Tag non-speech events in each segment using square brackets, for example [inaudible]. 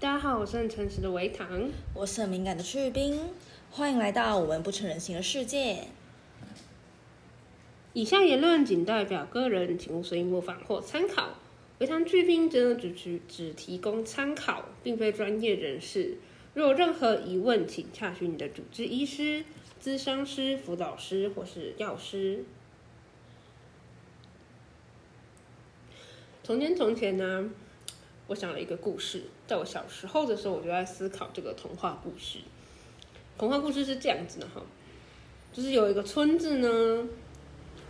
大家好，我是很诚实的维糖。我是很敏感的去冰，欢迎来到我们不成人形的世界。以下言论仅代表个人，请勿随意模仿或参考。维糖去冰真的只只只提供参考，并非专业人士。若有任何疑问，请洽询你的主治医师、咨商师、辅导师或是药师。从前从前呢，我想了一个故事。在我小时候的时候，我就在思考这个童话故事。童话故事是这样子的哈，就是有一个村子呢，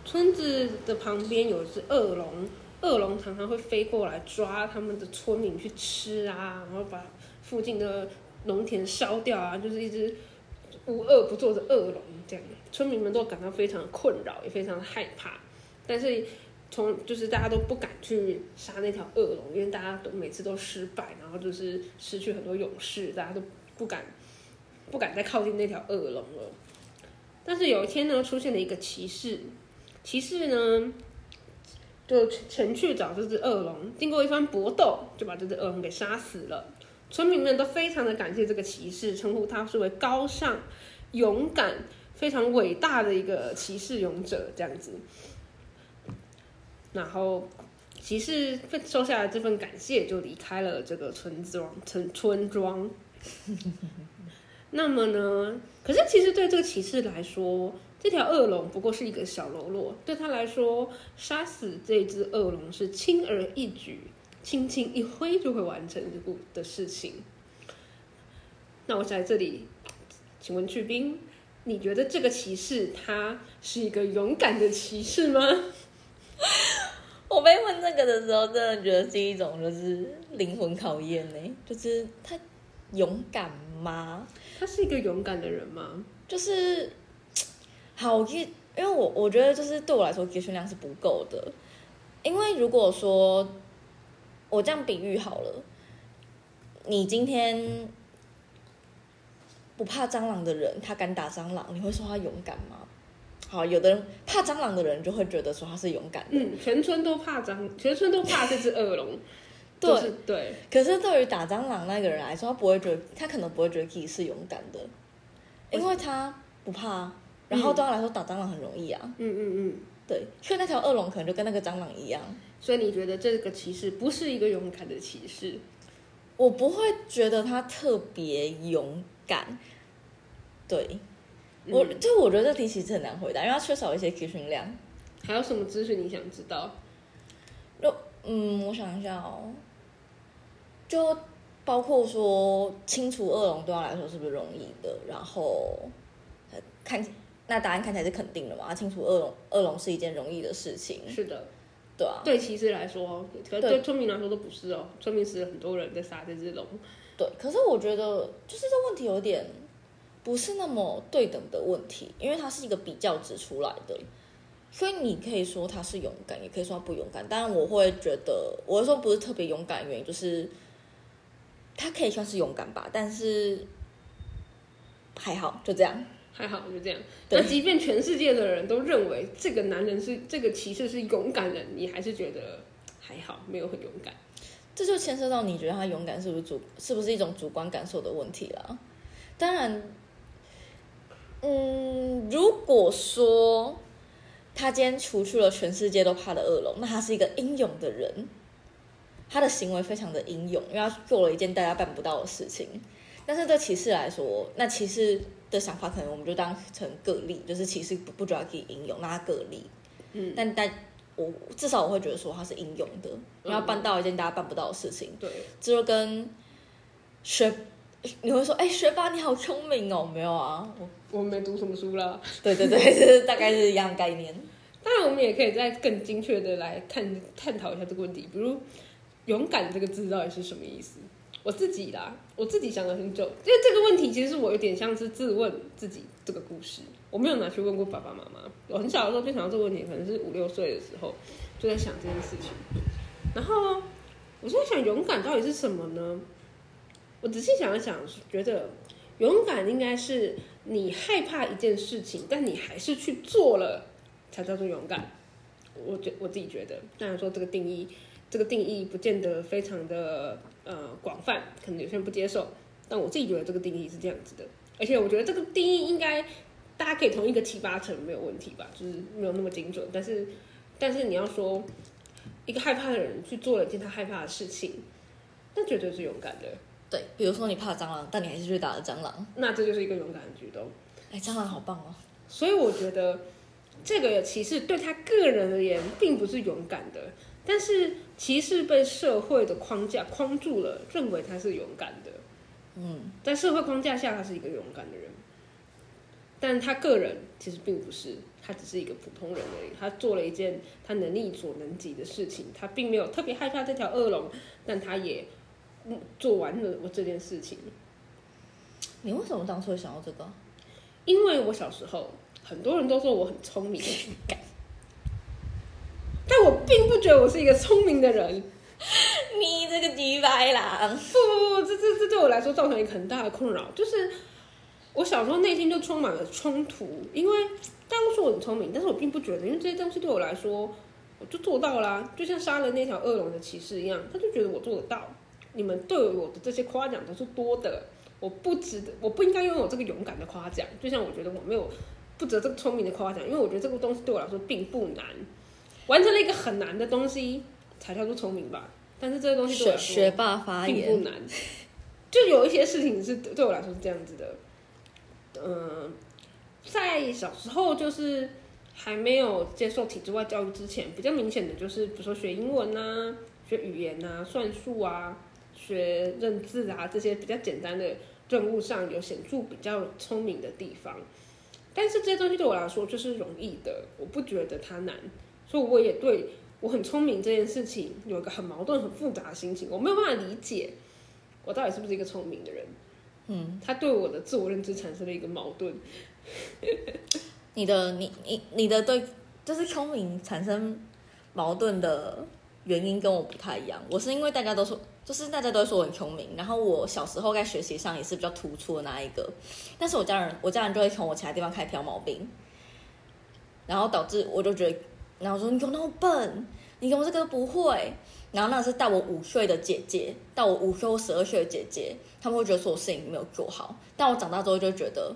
村子的旁边有一只恶龙，恶龙常常会飞过来抓他们的村民去吃啊，然后把附近的农田烧掉啊，就是一只无恶不作的恶龙这样。村民们都感到非常困扰，也非常害怕，但是。从就是大家都不敢去杀那条恶龙，因为大家都每次都失败，然后就是失去很多勇士，大家都不敢不敢再靠近那条恶龙了。但是有一天呢，出现了一个骑士，骑士呢就前去找这只恶龙，经过一番搏斗，就把这只恶龙给杀死了。村民们都非常的感谢这个骑士，称呼他是为高尚、勇敢、非常伟大的一个骑士勇者，这样子。然后骑士收下了这份感谢，就离开了这个村庄村村庄。那么呢？可是其实对这个骑士来说，这条恶龙不过是一个小喽啰，对他来说，杀死这只恶龙是轻而易举，轻轻一挥就会完成这步的事情。那我在这里，请问去兵，你觉得这个骑士他是一个勇敢的骑士吗？我被问这个的时候，真的觉得是一种就是灵魂考验呢。就是他勇敢吗？他是一个勇敢的人吗？就是好，我因为我我觉得就是对我来说，资讯量是不够的。因为如果说我这样比喻好了，你今天不怕蟑螂的人，他敢打蟑螂，你会说他勇敢吗？好，有的人怕蟑螂的人就会觉得说他是勇敢的。嗯，全村都怕蟑，全村都怕这只恶龙。[laughs] 对对。可是对于打蟑螂那个人来说，他不会觉得，他可能不会觉得自己是勇敢的，因为他不怕。然后对他来说，打蟑螂很容易啊。嗯嗯嗯。对，所以那条恶龙可能就跟那个蟑螂一样。所以你觉得这个骑士不是一个勇敢的骑士？我不会觉得他特别勇敢。对。我就我觉得这题其实很难回答，因为它缺少一些资讯量。还有什么资讯你想知道？就嗯，我想一下哦，就包括说清除恶龙对他来说是不是容易的？然后看那答案看起来是肯定的嘛？清除恶龙，恶龙是一件容易的事情。是的，对啊。对骑士来说，可对村民来说都不是哦。村民死了很多人在杀这只龙。对，可是我觉得就是这问题有点。不是那么对等的问题，因为它是一个比较值出来的，所以你可以说他是勇敢，也可以说他不勇敢。当然，我会觉得，我说不是特别勇敢的原因，就是他可以算是勇敢吧，但是还好，就这样，还好就这样。那即便全世界的人都认为这个男人是这个骑士是勇敢的，你还是觉得还好，没有很勇敢。这就牵涉到你觉得他勇敢是不是主，是不是一种主观感受的问题了？当然。嗯，如果说他今天除去了全世界都怕的恶龙，那他是一个英勇的人，他的行为非常的英勇，因为他做了一件大家办不到的事情。但是对骑士来说，那骑士的想法可能我们就当成个例，就是骑士不不主要可以英勇，那他个例。嗯，但但我至少我会觉得说他是英勇的，因为办到一件大家办不到的事情。对，这就跟学。你会说，哎，学霸你好聪明哦，没有啊，我我没读什么书啦。对对对，是大概是一样概念。[laughs] 当然，我们也可以再更精确的来探探讨一下这个问题，比如“勇敢”这个字到底是什么意思？我自己啦，我自己想了很久，因为这个问题其实是我有点像是自问自己这个故事，我没有拿去问过爸爸妈妈。我很小的时候就想到这个问题，可能是五六岁的时候就在想这件事情。然后我就在想，勇敢到底是什么呢？我仔细想了想，觉得勇敢应该是你害怕一件事情，但你还是去做了，才叫做勇敢。我觉我自己觉得，当然说这个定义这个定义不见得非常的呃广泛，可能有些人不接受，但我自己觉得这个定义是这样子的，而且我觉得这个定义应该大家可以同一个七八成没有问题吧，就是没有那么精准，但是但是你要说一个害怕的人去做了一件他害怕的事情，那绝对是勇敢的，对，比如说你怕蟑螂，但你还是去打了蟑螂，那这就是一个勇敢的举动。哎，蟑螂好棒哦。所以我觉得这个歧视对他个人而言并不是勇敢的，但是歧视被社会的框架框住了，认为他是勇敢的。嗯，在社会框架下，他是一个勇敢的人，但他个人其实并不是，他只是一个普通人而已。他做了一件他能力所能及的事情，他并没有特别害怕这条恶龙，但他也嗯做完了我这件事情。你为什么当初会想要这个？因为我小时候很多人都说我很聪明，[laughs] 但我并不觉得我是一个聪明的人。你这个鸡白狼，不不不，这这这对我来说造成一个很大的困扰，就是我小时候内心就充满了冲突，因为大家都说我很聪明，但是我并不觉得，因为这些东西对我来说，我就做到啦，就像杀了那条恶龙的骑士一样，他就觉得我做得到。你们对我的这些夸奖都是多的，我不值得，我不应该拥有这个勇敢的夸奖。就像我觉得我没有不值得这个聪明的夸奖，因为我觉得这个东西对我来说并不难，完成了一个很难的东西才叫做聪明吧。但是这个东西对我来说学霸发并不言，难，就有一些事情是对我来说是这样子的。嗯，在小时候就是还没有接受体制外教育之前，比较明显的就是，比如说学英文啊、学语言啊、算术啊、学认字啊这些比较简单的任务上有显著比较聪明的地方。但是这些东西对我来说就是容易的，我不觉得它难，所以我也对我很聪明这件事情有一个很矛盾、很复杂的心情，我没有办法理解我到底是不是一个聪明的人。嗯，他对我的自我认知产生了一个矛盾。你的你你你的对就是聪明产生矛盾的原因跟我不太一样。我是因为大家都说，就是大家都说我很聪明，然后我小时候在学习上也是比较突出的那一个，但是我家人我家人就会从我其他地方开始挑毛病，然后导致我就觉得，然后说你怎么那么笨，你怎么这个都不会。然后那是大我五岁的姐姐，大我五岁或十二岁的姐姐，他们会觉得说我事情没有做好，但我长大之后就觉得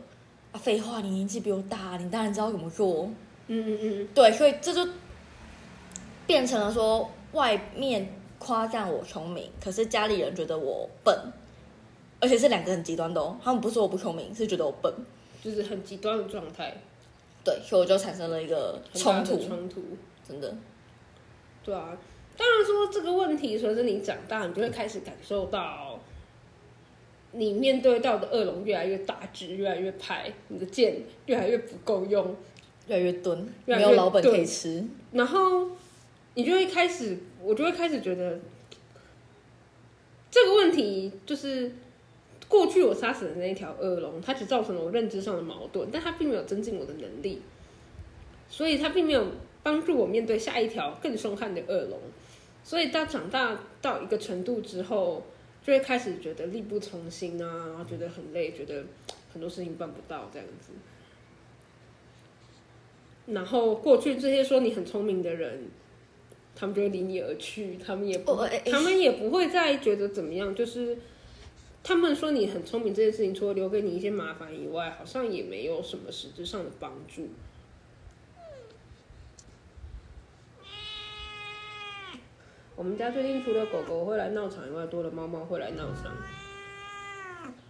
啊，废话，你年纪比我大，你当然知道怎么做。嗯嗯嗯，对，所以这就变成了说，外面夸赞我聪明，可是家里人觉得我笨，而且是两个很极端的哦。他们不是我不聪明，是觉得我笨。就是很极端的状态，对，所以我就产生了一个冲突，的冲突。真的。对啊，当然说这个问题，随着你长大，你就会开始感受到，你面对到的恶龙越来越大只，越来越派，你的剑越来越不够用，越来越钝，越来越没有老本可以吃。然后你就会开始，我就会开始觉得这个问题就是过去我杀死的那一条恶龙，它只造成了我认知上的矛盾，但它并没有增进我的能力，所以它并没有帮助我面对下一条更凶悍的恶龙。所以到长大到一个程度之后，就会开始觉得力不从心啊，然后觉得很累，觉得很多事情办不到这样子。然后过去这些说你很聪明的人，他们就会离你而去，他们也不，哦哎哎他们也不会再觉得怎么样，就是他们说你很聪明这件事情，除了留给你一些麻烦以外，好像也没有什么实质上的帮助。我们家最近除了狗狗会来闹场以外，多了猫猫会来闹场，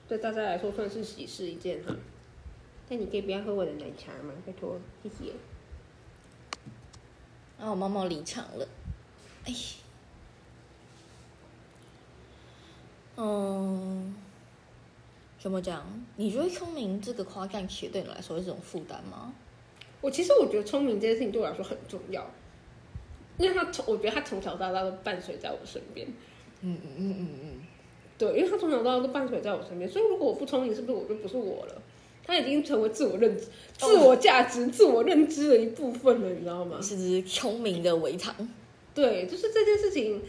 对大家来说算是喜事一件哈。但你可以不要喝我的奶茶吗？拜托，谢谢。然后我猫猫离场了，哎，嗯，怎么讲？你觉得聪明这个夸赞其实对你来说是一种负担吗？我其实我觉得聪明这件事情对我来说很重要，因为他从我觉得他从小到大都伴随在我身边。嗯嗯嗯嗯嗯，对，因为他从小到大都伴随在我身边，所以如果我不聪明，是不是我就不是我了？他已经成为自我认知、自我价值、自我认知的一部分了，你知道吗？是只聪明的围场。对，就是这件事情，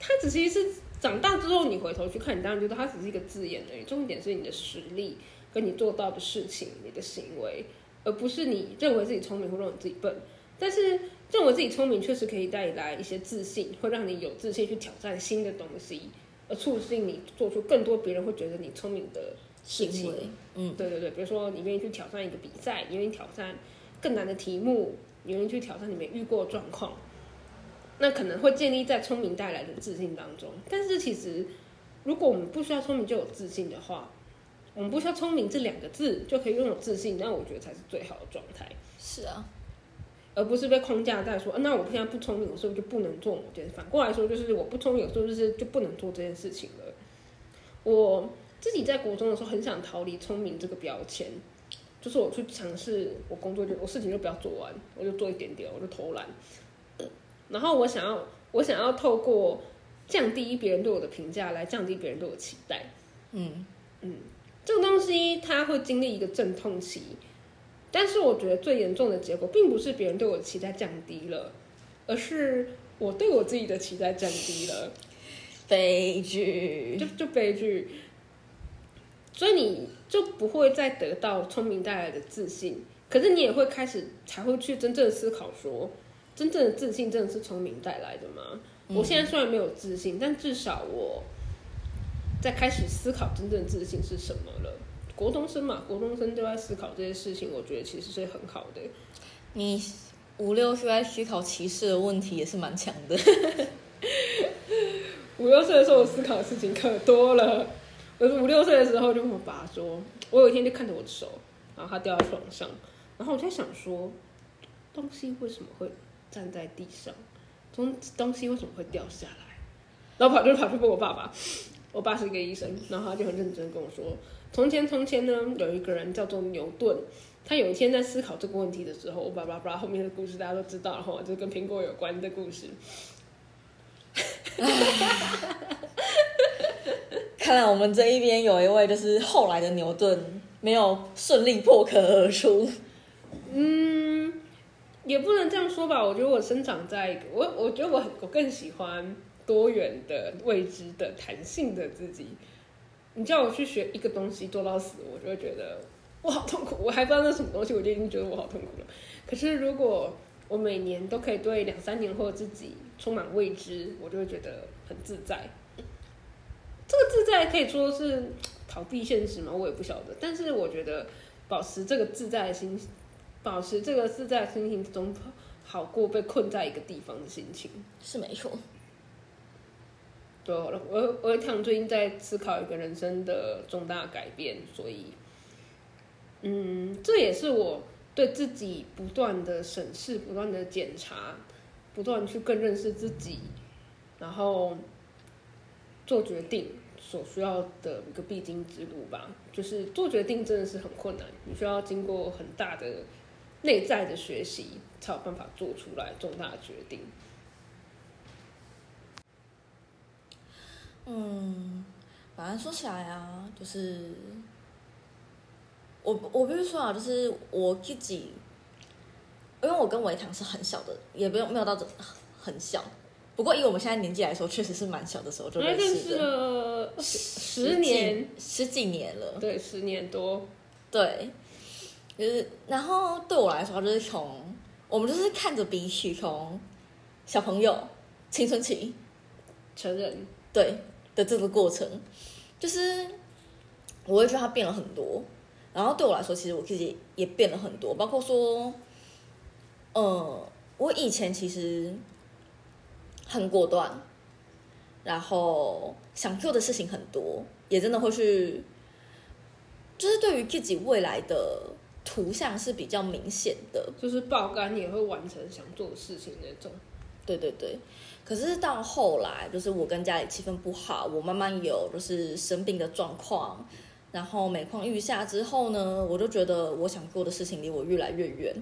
它只其实是长大之后你回头去看，你当然觉得它只是一个字眼而已。重点是你的实力跟你做到的事情、你的行为，而不是你认为自己聪明或认为自己笨。但是认为自己聪明确实可以带来一些自信，会让你有自信去挑战新的东西，而促进你做出更多别人会觉得你聪明的事行情。为，嗯，对对对，比如说你愿意去挑战一个比赛，你愿意挑战更难的题目，你愿意去挑战你没遇过的状况，那可能会建立在聪明带来的自信当中。但是其实，如果我们不需要聪明就有自信的话，我们不需要聪明这两个字就可以拥有自信，那我觉得才是最好的状态，是啊，而不是被框架在说，啊、那我现在不聪明，我是不是就不能做某件事？反过来说，就是我不聪明，有时候就是就不能做这件事情了。我自己在国中的时候很想逃离聪明这个标签，就是我去尝试我工作就我事情就不要做完，我就做一点点，我就偷懒。然后我想要我想要透过降低别人对我的评价来降低别人对我期待。嗯，这个东西它会经历一个阵痛期，但是我觉得最严重的结果并不是别人对我的期待降低了，而是我对我自己的期待降低了。[laughs] 悲剧就，就悲剧，所以你就不会再得到聪明带来的自信，可是你也会开始才会去真正思考说，真正的自信真的是聪明带来的吗？我现在虽然没有自信，但至少我在开始思考真正的自信是什么了。国中生嘛，国中生都在思考这些事情，我觉得其实是很好的。你五六岁在思考歧视的问题也是蛮强的。[laughs] 五六岁的时候，我思考的事情可多了。我五六岁的时候就跟我爸说，我有一天就看着我的手，然后它掉在床上，然后我就在想说，东西为什么会站在地上？东东西为什么会掉下来？然后跑就跑去问我爸爸，我爸是一个医生，然后他就很认真跟我说，从前从前呢，有一个人叫做牛顿。他有一天在思考这个问题的时候，我叭叭叭，后面的故事大家都知道然后，就跟苹果有关的故事。看来我们这一边有一位就是后来的牛顿，没有顺利破壳而出。嗯，也不能这样说吧。我觉得我生长在一个，我我觉得我我更喜欢多元的、未知的、弹性的自己。你叫我去学一个东西做到死，我就会觉得我好痛苦，我还不知道那什么东西，我就已经觉得我好痛苦了。可是如果我每年都可以对两三年后的自己充满未知，我就会觉得很自在。这个自在可以说是逃避现实吗？我也不晓得。但是我觉得保持这个自在的心，保持这个自在的心情总，好过被困在一个地方的心情。是没错，对，我我我一趟最近在思考一个人生的重大改变，所以，嗯，这也是我对自己不断的审视、不断的检查、不断去更认识自己，然后做决定所需要的一个必经之路吧。就是做决定真的是很困难，你需要经过很大的内在的学习，才有办法做出来重大的决定。嗯，反正说起来啊，就是我我必须说啊，就是我自己，因为我跟维唐是很小的，也不用没有到这很小。不过以我们现在年纪来说，确实是蛮小的时候就认认识识的，了十十年，十几年了。对，十年多。对，就是然后对我来说，就是从我们就是看着彼此从小朋友青春期成人，对的这个过程，就是我会觉得他变了很多。然后对我来说，其实我自己也变了很多，包括说，呃，我以前其实很果断，然后想做的事情很多，也真的会去，就是对于自己未来的图像是比较明显的。就是爆肝也会完成想做的事情那种。对对对，可是到后来，就是我跟家里气氛不好，我慢慢有就是生病的状况，然后每况愈下之后呢，我就觉得我想做的事情离我越来越远。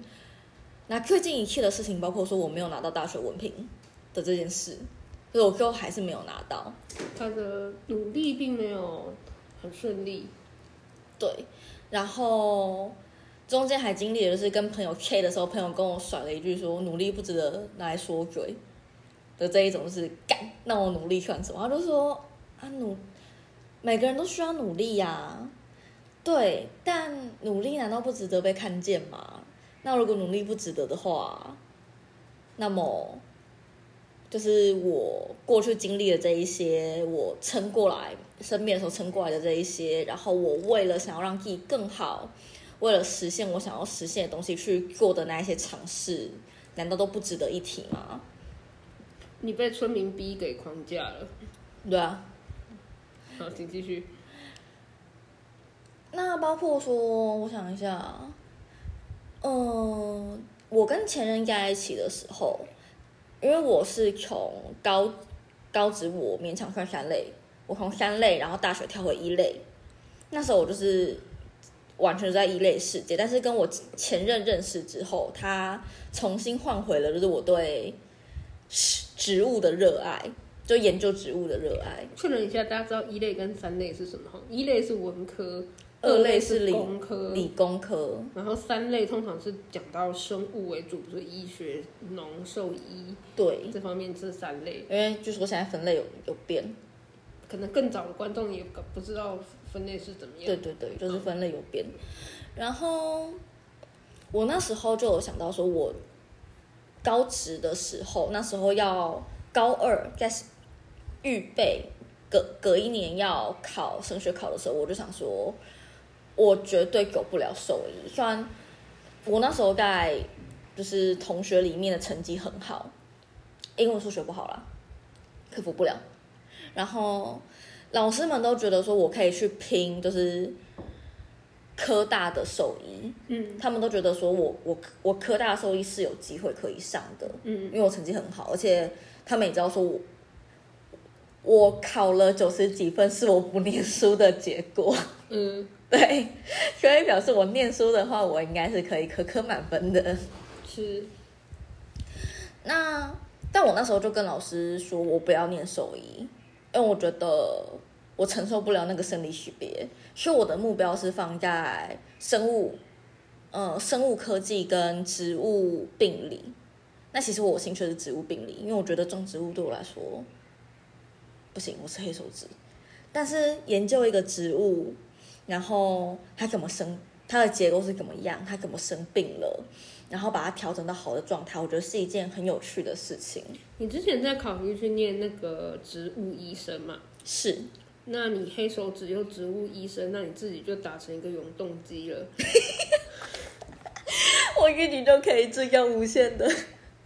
那最近一切的事情，包括说我没有拿到大学文凭的这件事，所以我最后还是没有拿到。他的努力并没有很顺利，对，然后中间还经历了就是跟朋友 K 的时候，朋友跟我甩了一句说努力不值得拿来说嘴的这一种是干，那我努力算什么？他就说啊努，每个人都需要努力呀、对，但努力难道不值得被看见吗？那如果努力不值得的话，那么就是我过去经历的这一些，我撑过来生病的时候撑过来的这一些，然后我为了想要让自己更好，为了实现我想要实现的东西去做的那一些尝试，难道都不值得一提吗？你被村民逼给框架了。对啊，好，请继续。那包括说，我想一下，嗯，我跟前任在一起的时候，因为我是从高高职我勉强算三类，我从三类然后大学跳回一类，那时候我就是完全在一类世界，但是跟我前任认识之后，他重新换回了就是我对植物的热爱，就研究植物的热爱。确认一下，大家知道一类跟三类是什么？一类是文科。二类是理工科，理工科，然后三类通常是讲到生物为主，比如说医学、农、兽医，对，这方面这三类。因为据说现在分类有有变，可能更早的观众也不知道分类是怎么样。对对对，就是分类有变。然后我那时候就有想到说，我高职的时候，那时候要高二在预备隔隔一年要考升学考的时候，我就想说。我绝对走不了兽医，虽然我那时候在就是同学里面的成绩很好，英文数学不好啦，克服不了。然后老师们都觉得说我可以去拼，就是科大的兽医，嗯，他们都觉得说我我我科大兽医是有机会可以上的，嗯，因为我成绩很好，而且他们也知道说我我考了九十几分是我不念书的结果，嗯。[laughs] 对，所以表示我念书的话，我应该是可以科科满分的。是。那，但我那时候就跟老师说，我不要念兽医，因为我觉得我承受不了那个生理识别。所以我的目标是放在生物，呃，生物科技跟植物病理。那其实我兴趣是植物病理，因为我觉得种植物对我来说不行，我是黑手指。但是研究一个植物。然后它怎么生，它的结构是怎么样，它怎么生病了，然后把它调整到好的状态，我觉得是一件很有趣的事情。你之前在考虑去念那个植物医生嘛？是。那你黑手指又植物医生，那你自己就打成一个永动机了。[laughs] 我跟你都可以这样无限的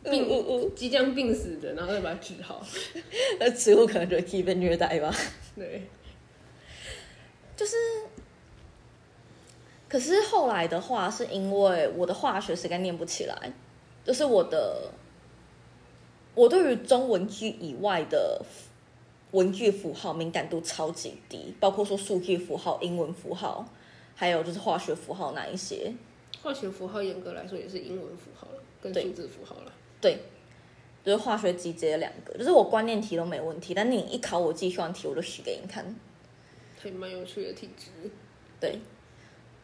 病，即将病死的，然后再把它治好。[laughs] 那植物可能就会被虐待吧？对，就是。可是后来的话，是因为我的化学实在念不起来，就是我的，我对于中文句以外的文句符号敏感度超级低，包括说数据符号、英文符号，还有就是化学符号那一些。化学符号严格来说也是英文符号了，跟数字符号了。对，就是化学集结两个，就是我观念题都没问题，但你一考我计算题，我就洗给你看。还蛮有趣的体质。对。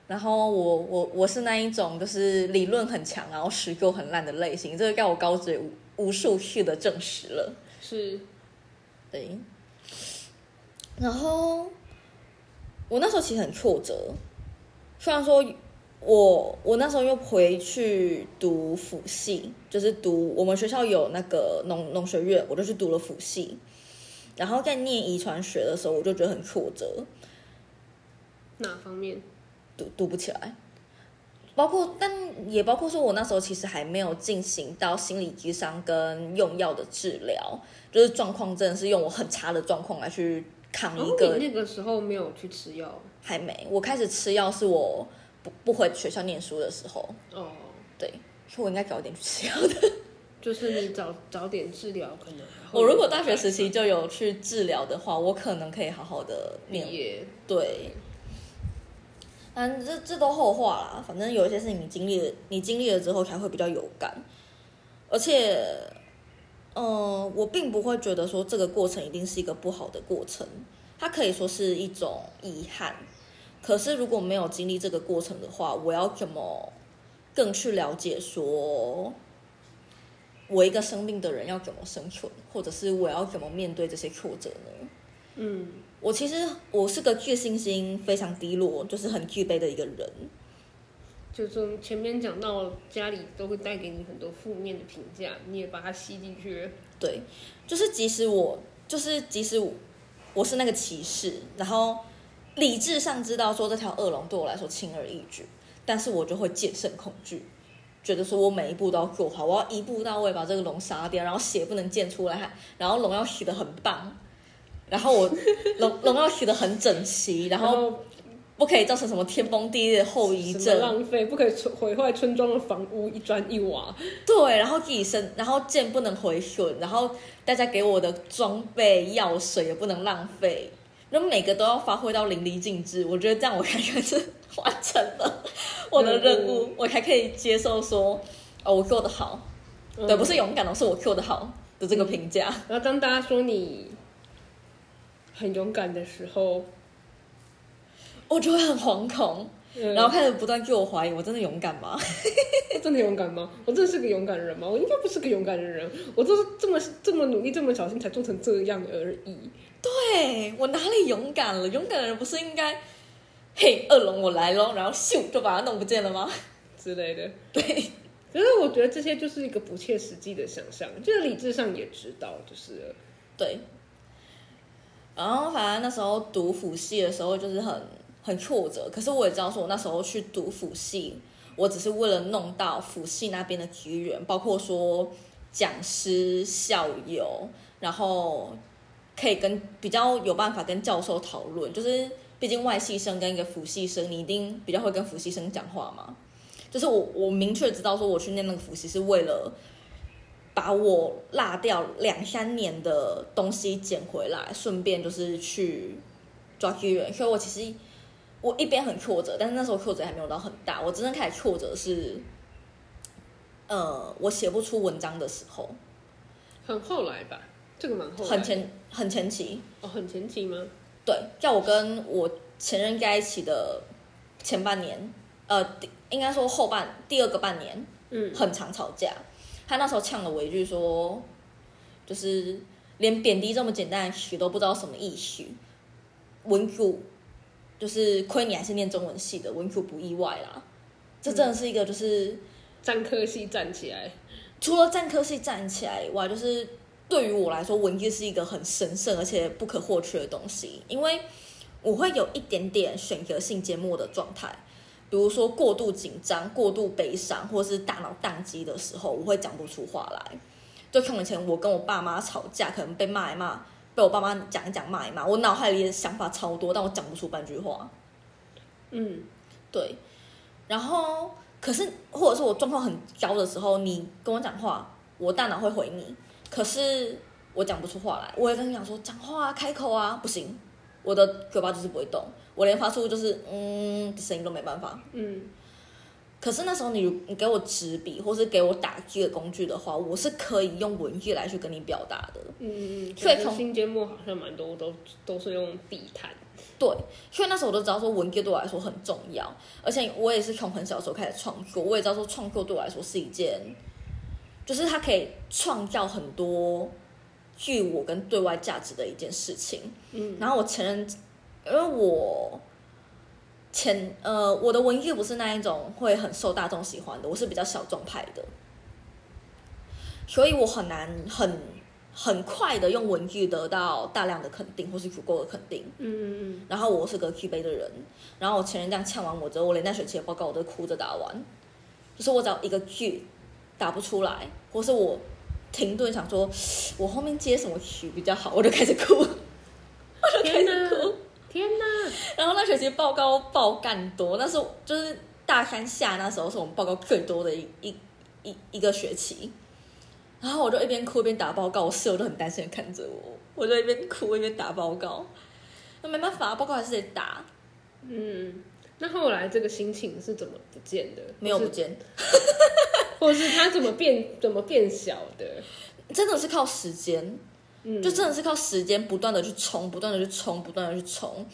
然后我我我是那一种就是理论很强，然后实作很烂的类型，这个在我高职无无数次的证实了。是，对。然后我那时候其实很挫折，虽然说我我那时候又回去读辅系，就是读我们学校有那个农农学院，我就去读了辅系。然后在念遗传学的时候，我就觉得很挫折。哪方面？读读不起来，包括但也包括说，我那时候其实还没有进行到心理智商跟用药的治疗，就是状况真的是用我很差的状况来去扛一个。那个时候没有去吃药，还没。我开始吃药是我不不回学校念书的时候。哦，对，所以我应该早点去吃药的。就是你早 [laughs] 早点治疗，可能我如果大学时期就有去治疗的话，我可能可以好好的毕业。对。嗯，这这都后话啦。反正有一些事情你经历了，你经历了之后才会比较有感。而且，嗯，我并不会觉得说这个过程一定是一个不好的过程，它可以说是一种遗憾。可是如果没有经历这个过程的话，我要怎么更去了解说，我一个生病的人要怎么生存，或者是我要怎么面对这些挫折呢？嗯。我其实我是个自信心非常低落，就是很具备的一个人。就从前面讲到家里都会带给你很多负面的评价，你也把它吸进去。对，就是即使我，就是即使我我是那个骑士，然后理智上知道说这条恶龙对我来说轻而易举，但是我就会戒慎恐惧，觉得说我每一步都要做好，我要一步到位把这个龙杀掉，然后血不能溅出来，然后龙要洗的很棒，然后我龙龙要洗的很整齐，然后不可以造成什么天崩地裂的后遗症，浪费，不可以毁毁坏村庄的房屋一砖一瓦。对，然后自己身，然后剑不能毁损，然后大家给我的装备、药水也不能浪费，然后每个都要发挥到淋漓尽致。我觉得这样我才算是完成了我的任务，我才可以接受说，哦，我做的好，嗯对，不是勇敢哦，是我做的好的这个评价。然后当大家说你很勇敢的时候，我就会很惶恐，嗯然后开始不断自我怀疑，我真的勇敢吗？[laughs] 我真的勇敢吗？我真的是个勇敢人吗？我应该不是个勇敢的人，我就是这么这么努力、这么小心才做成这样而已。对我哪里勇敢了？勇敢的人不是应该，嘿，恶龙我来喽，然后咻就把它弄不见了吗？[laughs] 之类的。[laughs] 对。可是我觉得这些就是一个不切实际的想象，就是理智上也知道，就是对，然后反正那时候读辅系的时候就是很很挫折，可是我也知道说，我那时候去读辅系，我只是为了弄到辅系那边的资源，包括说讲师、校友，然后可以跟比较有办法跟教授讨论，就是毕竟外系生跟一个辅系生，你一定比较会跟辅系生讲话嘛。就是我我明确知道说我去念那个辅系是为了把我落掉两三年的东西捡回来，顺便就是去抓资源。所以我其实我一边很挫折，但是那时候挫折还没有到很大。我真正开始挫折是，呃，我写不出文章的时候，很后来吧，这个蛮后来，很前很前期。哦，很前期吗？对，在我跟我前任在一起的前半年，呃，应该说后半第二个半年，嗯，很常吵架。他那时候呛了我一句说，就是连贬低这么简单的词都不知道什么意思。文组就是亏你还是念中文系的，文组不意外啦。这真的是一个就是、战科系站起来，除了战科系站起来以外，就是对于我来说，文字是一个很神圣而且不可或缺的东西，因为我会有一点点选择性缄默的状态，比如说过度紧张、过度悲伤，或是大脑宕机的时候，我会讲不出话来。就像以前我跟我爸妈吵架，可能被骂一骂，被我爸妈讲一讲骂一骂，我脑海里的想法超多，但我讲不出半句话。嗯，对，然后可是或者是我状况很糟的时候，你跟我讲话，我大脑会回你，可是我讲不出话来。我也跟你讲说讲话啊，开口啊，不行，我的嘴巴就是不会动，我连发出就是嗯的声音都没办法。嗯，可是那时候你你给我纸笔或是给我打字的工具的话，我是可以用文字来去跟你表达的。嗯嗯，所以从新节目好像蛮多都都是用笔谈，对，所以那时候我都知道说文字对我来说很重要，而且我也是从很小的时候开始创作，我也知道说创作对我来说是一件，就是它可以创造很多具我跟对外价值的一件事情。嗯，然后我承认，因为我前呃我的文具不是那一种会很受大众喜欢的，我是比较小众派的，所以我很难很很快的用文具得到大量的肯定或是足够的肯定。嗯嗯然后我是个自卑的人，然后我前任这样呛完我之后，我连那学期的报告我都哭着打完，就是我只要一个句打不出来，或是我停顿想说，我后面接什么曲比较好，我就开始哭，我嗯，就开始哭。，天哪，然后那学期报告爆干多，那是就是大三下那时候是我们报告最多的一一一一个学期。然后我就一边哭一边打报告，我室友都很担心的看着我，我就一边哭一边打报告。那没办法，报告还是得打，嗯，那后来这个心情是怎么不见的？没有不见。或者是它怎么变怎么变小的？[laughs] 真的是靠时间，嗯，就真的是靠时间不断的去冲，不断的去冲，不断的去冲。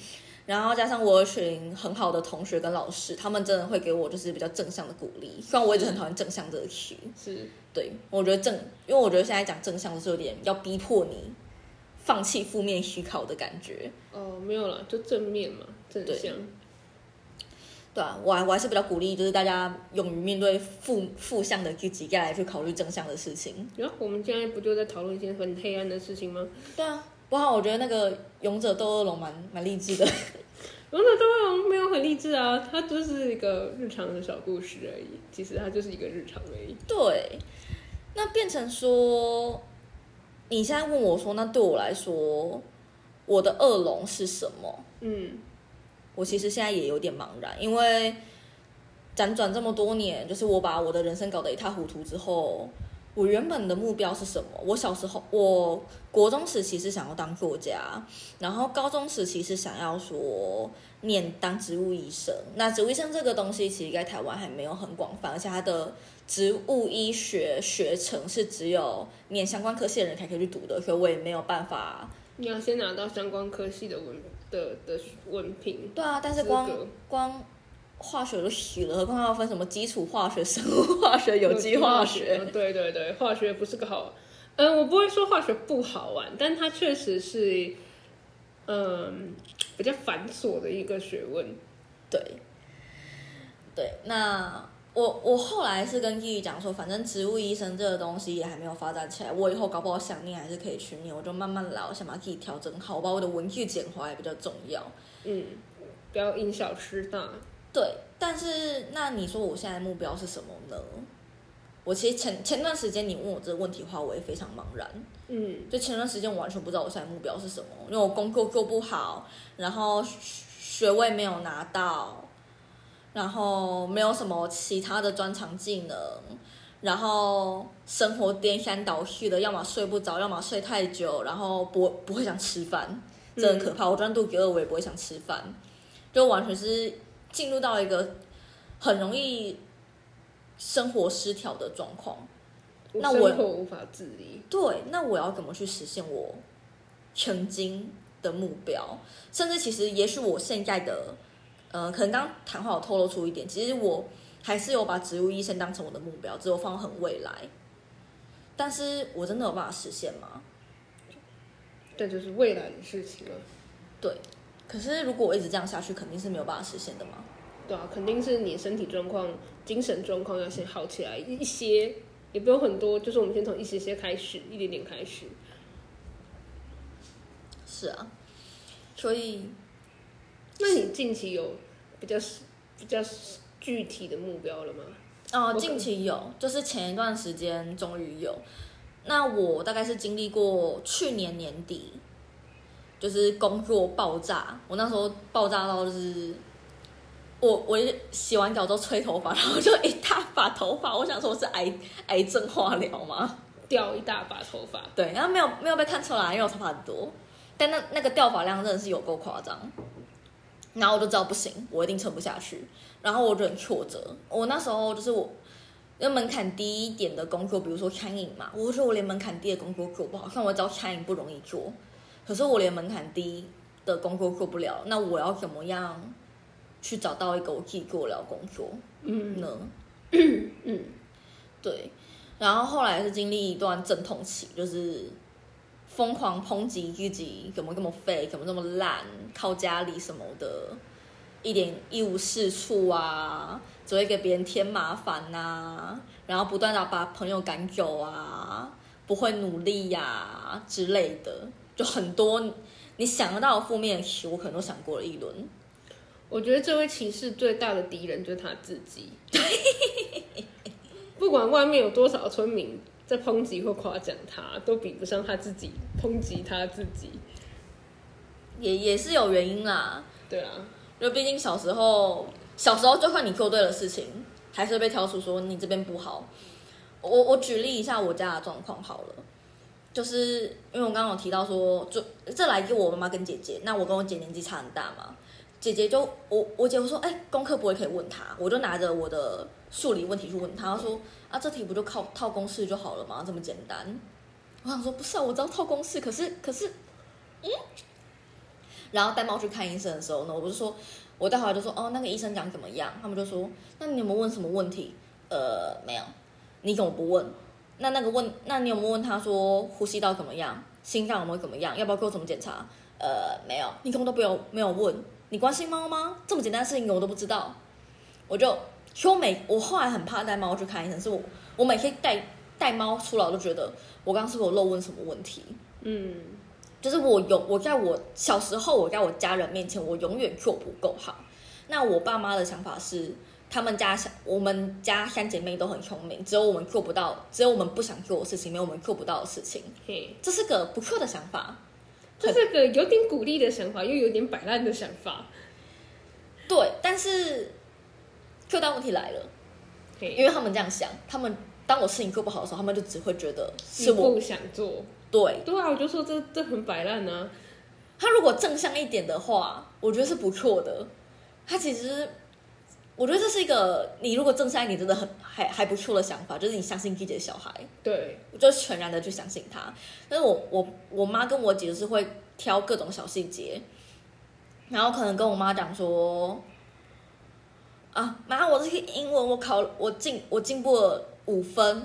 然后加上我有一群很好的同学跟老师，他们真的会给我就是比较正向的鼓励。虽然我一直很讨厌正向这个词，是对我觉得正，因为我觉得现在讲正向就是有点要逼迫你放弃负面思考的感觉。哦，没有啦，就正面嘛，正向。对啊，我还我还是比较鼓励，就是大家勇于面对负负向的自己，再来去考虑正向的事情。然后我们现在不就在讨论一些很黑暗的事情吗？对啊，不过我觉得那个勇者斗恶龙蛮蛮励志的。[laughs] 勇者斗恶龙没有很励志啊，它就是一个日常的小故事而已。其实它就是一个日常而已。对，那变成说，你现在问我说，那对我来说，我的恶龙是什么？嗯，我其实现在也有点茫然，因为辗转这么多年，就是我把我的人生搞得一塌糊涂之后，我原本的目标是什么？我小时候，我国中时期是想要当作家，然后高中时期是想要说念当植物医生。那植物医生这个东西，其实在台湾还没有很广泛，而且它的植物医学学程是只有念相关科系的人才可以去读的，所以我也没有办法。你要先拿到相关科系的文凭的的文凭。对啊，但是光光化学都洗了，何况要分什么基础化学、生物化学、有机化学？嗯对对对，化学不是个好，嗯，我不会说化学不好玩，但它确实是，嗯，比较繁琐的一个学问。对，对，那我我后来是跟弟弟讲说，反正植物医生这个东西也还没有发展起来，我以后搞不好想念还是可以去念，我就慢慢来，我想把自己调整好，我把我的文具捡回来比较重要。嗯，不要因小失大。对，但是那你说我现在目标是什么呢？我其实前前段时间你问我这个问题的话，我也非常茫然。嗯，就前段时间我完全不知道我现在目标是什么，因为我工作做不好，然后学学位没有拿到，然后没有什么其他的专长技能，然后生活颠三倒四的，要么睡不着，要么睡太久，然后不不会想吃饭，这很可怕。我就算肚子饿，我也不会想吃饭，就完全是进入到一个很容易生活失调的状况。那我生活无法自理。对，那我要怎么去实现我曾经的目标？甚至其实，也许我现在的，呃，可能刚刚谈话有透露出一点，其实我还是有把植物医生当成我的目标，只有放很未来。但是我真的有办法实现吗？这就是未来的事情了。对。可是如果我一直这样下去，肯定是没有办法实现的嘛。对啊，肯定是你身体状况、精神状况要先好起来一些，也不用很多，就是我们先从一些些开始，一点点开始。是啊，所以那你近期有比较比较具体的目标了吗？哦，我近期有，就是前一段时间终于有。那我大概是经历过去年年底，就是工作爆炸，我那时候爆炸到就是，我我洗完澡之后吹头发，[laughs] 然后就一大把头发，我想说我是癌癌症化疗吗？掉一大把头发，对，然后没有没有被看出来，因为我头发很多，但那那个掉发量真的是有够夸张。然后我就知道不行，我一定撑不下去。然后我就很挫折。我那时候就是我，因为门槛低一点的工作，比如说餐饮嘛，我觉得我连门槛低的工作做不好，像我知道餐饮不容易做，可是我连门槛低的工作做不了，那我要怎么样去找到一个我自己做得了的工作嗯呢？嗯，[clears throat] 对，然后后来是经历一段阵痛期，就是疯狂抨击自己怎么这么废，怎么这么烂，靠家里什么的，一点一无是处啊，只会给别人添麻烦呐、然后不断的把朋友赶走啊，不会努力呀、之类的，就很多你想得到的负面的词，我可能都想过了一轮。我觉得这位骑士最大的敌人就是他自己。[laughs] 不管外面有多少村民在抨击或夸奖他，都比不上他自己抨击他自己。也也是有原因啦，对啊，因为毕竟小时候，小时候就算你做对了事情，还是被挑出说你这边不好。我我举例一下我家的状况好了，就是因为我刚刚有提到说，就这来自我妈妈跟姐姐，那我跟我姐年纪差很大嘛，姐姐就我我姐夫说，哎、功课不会可以问他，我就拿着我的数理问题去问他，他说啊，这题不就靠套公式就好了吗？这么简单。我想说不是啊，我知道套公式，可是可是，嗯。然后带猫去看医生的时候呢，我不是说，我待会就说，哦，那个医生讲怎么样？他们就说，那你有没有问什么问题？呃，没有。你怎么不问？那那个问，那你有没有问他说呼吸道怎么样？心脏有没有怎么样？要不要给我怎么检查？呃，没有。你根本都不有没有问。你关心猫吗？这么简单的事情我都不知道。我就其实我每我后来很怕带猫去看医生，是我我每天带带猫出来，我都觉得我刚刚是不是有漏问什么问题？嗯，就是我有我在我小时候，我在我家人面前，我永远做不够好。那我爸妈的想法是，他们家想我们家三姐妹都很聪明，只有我们做不到，只有我们不想做的事情，没有我们做不到的事情。嘿，这是个不错的想法。这是个有点鼓励的想法，又有点摆烂的想法。对，但是最大问题来了，因嘿，为他们这样想，他们当我事情做不好的时候，他们就只会觉得是我不想做，对。对啊，我就说这这很摆烂啊。他如果正向一点的话，我觉得是不错的。他其实，我觉得这是一个你如果正向一点，真的很还还不错的想法，就是你相信自己的小孩，对，我就全然的去相信他。但是我我我妈跟我姐就是会挑各种小细节，然后可能跟我妈讲说，啊妈，我这个英文我考我进我进步了五分，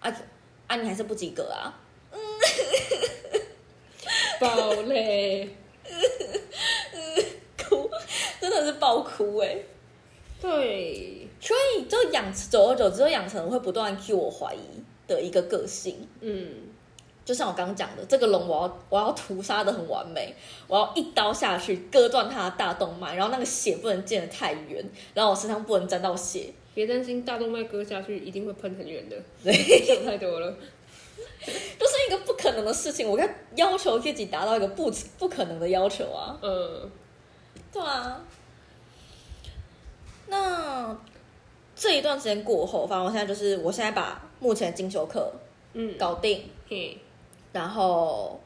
啊啊你还是不及格啊，[laughs] 爆嘞。[laughs] 哭，真的是爆哭哎、对，所以就养久而久之，就养成会不断 cue 我怀疑的一个个性。嗯，就像我刚刚讲的，这个龙我要我要屠杀的很完美，我要一刀下去割断它的大动脉，然后那个血不能溅得太远，然后我身上不能沾到血。别担心，大动脉割下去一定会喷很远的，对，[laughs] 想太多了。[laughs] 都是一个不可能的事情，我要要求自己达到一个不不可能的要求啊。嗯，对啊。那这一段时间过后，反正我现在就是，我现在把目前的进修课嗯，搞定，嘿，然后，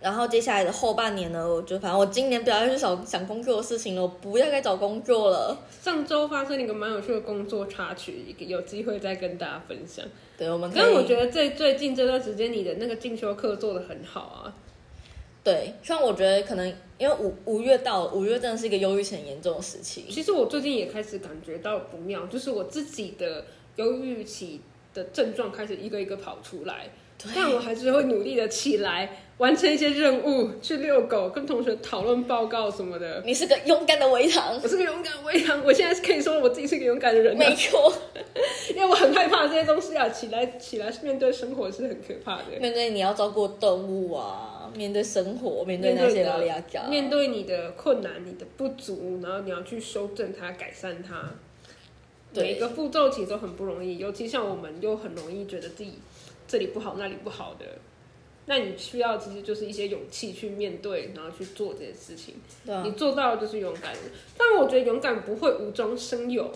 然后接下来的后半年呢，我就反正我今年不要再去想想工作的事情了，我不要再找工作了。上周发生了一个蛮有趣的工作插曲，有机会再跟大家分享。对，我们可以。但我觉得最最近这段时间，你的那个进修课做的很好啊。对，虽然我觉得可能因为五五月到了，五月真的是一个忧郁期很严重的时期。其实我最近也开始感觉到不妙，就是我自己的忧郁期的症状开始一个一个跑出来，对但我还是会努力的起来，完成一些任务，去遛狗，跟同学讨论报告什么的。你是个勇敢的维唐我，是个勇敢的微糖，我现在是可以说我自己是个勇敢的人了，没错。[laughs] 因为我很害怕这些东西啊，起来起来面对生活是很可怕的。面对你要照顾动物啊，面对生活，面对那些拉里亚加，面对你的困难、你的不足，然后你要去修正它、改善它。每一个步骤其实都很不容易，尤其像我们又很容易觉得自己这里不好、那里不好的，那你需要其实就是一些勇气去面对，然后去做这件事情。对啊你，做到的就是勇敢。但我觉得勇敢不会无中生有，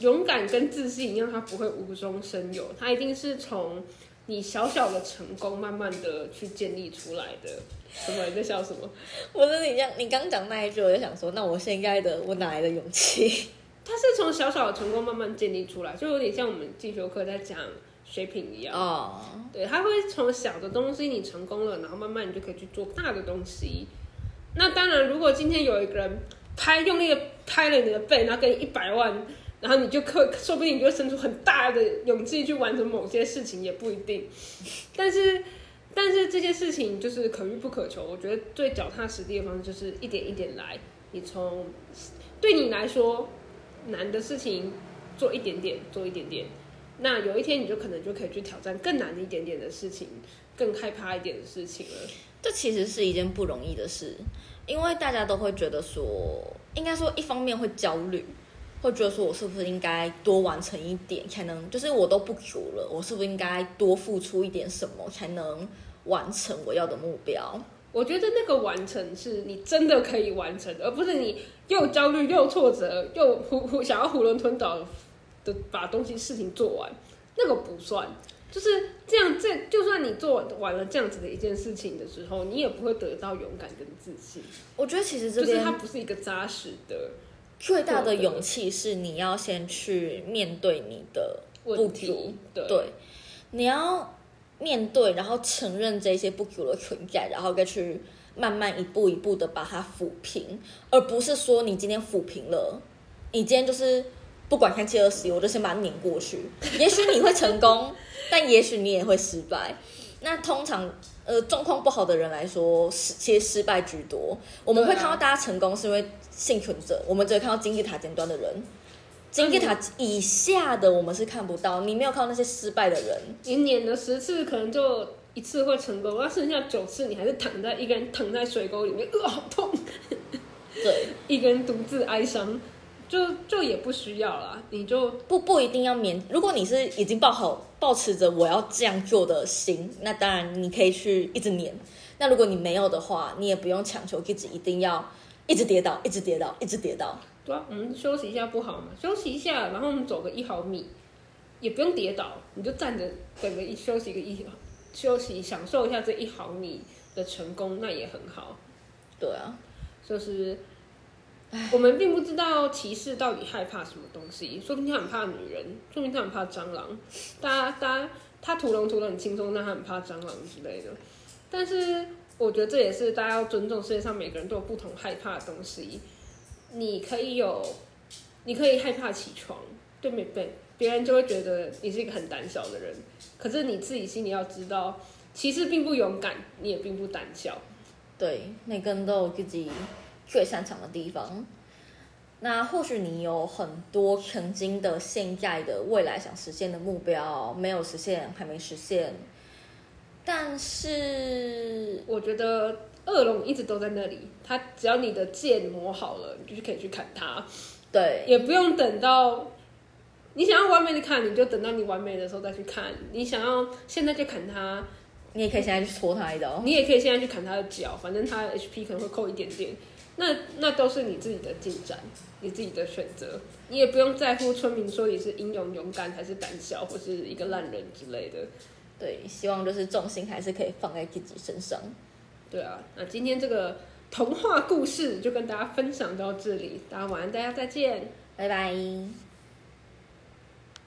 勇敢跟自信一样，它不会无中生有，它一定是从你小小的成功慢慢的去建立出来的。什么？你在笑什么？我是你这样，你刚讲那一句，我就想说，那我现在的我哪来的勇气？[laughs] 它是从小小的成功慢慢建立出来，就有点像我们进修课在讲水品一样。哦，对，它会从小的东西你成功了，然后慢慢你就可以去做大的东西。那当然，如果今天有一个人拍用力的拍了你的背，然后给你一百万，然后你就可说不定你就会生出很大的勇气去完成某些事情，也不一定。但是，但是这些事情就是可遇不可求。我觉得最脚踏实地的方式就是一点一点来。你从对你来说难的事情做一点点，做一点点。那有一天你就可能就可以去挑战更难一点点的事情，更害怕一点的事情了。这其实是一件不容易的事，因为大家都会觉得说，应该说一方面会焦虑，会觉得说我是不是应该多完成一点，才能就是我都不足了，我是不是应该多付出一点什么，才能完成我要的目标？我觉得那个完成是你真的可以完成的，而不是你又焦虑又挫折又胡胡想要囫囵吞枣的把东西事情做完，那个不算。就是这样，这就算你做完了这样子的一件事情的时候，你也不会得到勇敢跟自信。我觉得其实这边就是它不是一个扎实的最大的勇气是你要先去面对你的不足题，，对对，你要面对，然后承认这些不足的存在，然后再去慢慢一步一步的把它抚平，而不是说你今天抚平了，你今天就是不管三七二十一，我就先把它碾过去。也许你会成功，[laughs] 但也许你也会失败。那通常，呃，状况不好的人来说，失其实失败居多。我们会看到大家成功，是因为幸存者，我们只会看到金字塔尖端的人，金字塔以下的我们是看不到。你没有看到那些失败的人，你碾了十次，可能就一次会成功，那剩下九次你还是躺在一个人躺在水沟里面，呃，好痛，对，[laughs] 一个人独自哀伤，就就也不需要啦，你就不不一定要勉。如果你是已经抱好抱持着我要这样做的心，那当然你可以去一直黏。那如果你没有的话，你也不用强求自己一定要一直跌倒，一直跌倒，一直跌倒。对啊，我们休息一下不好吗？休息一下，然后我们走个一毫米，也不用跌倒，你就站着等个一休息个一休息，享受一下这一毫米的成功，那也很好。对啊，就是，我们并不知道骑士到底害怕什么东西，说不定他很怕女人，说不定他很怕蟑螂。大家，大家，他屠龙屠的很轻松，但他很怕蟑螂之类的。但是，我觉得这也是大家要尊重世界上每个人都有不同害怕的东西。你可以有，你可以害怕起床，对没别别人就会觉得你是一个很胆小的人。可是你自己心里要知道，骑士并不勇敢，你也并不胆小。对，每个人都有自己最擅长的地方。那或许你有很多曾经的、现在的、未来想实现的目标没有实现，还没实现，但是我觉得恶龙一直都在那里，它只要你的剑磨好了，你就可以去砍它，对也不用等到你想要完美的砍，你就等到你完美的时候再去看。你想要现在就砍它，你也可以现在去戳它一刀。你也可以现在去砍它的脚，反正它的 HP 可能会扣一点点，那那都是你自己的进展，你自己的选择，你也不用在乎村民说你是英勇勇敢还是胆小或是一个烂人之类的。对，希望就是重心还是可以放在自己身上。对啊，那今天这个童话故事就跟大家分享到这里，大家晚安，大家再见。拜拜。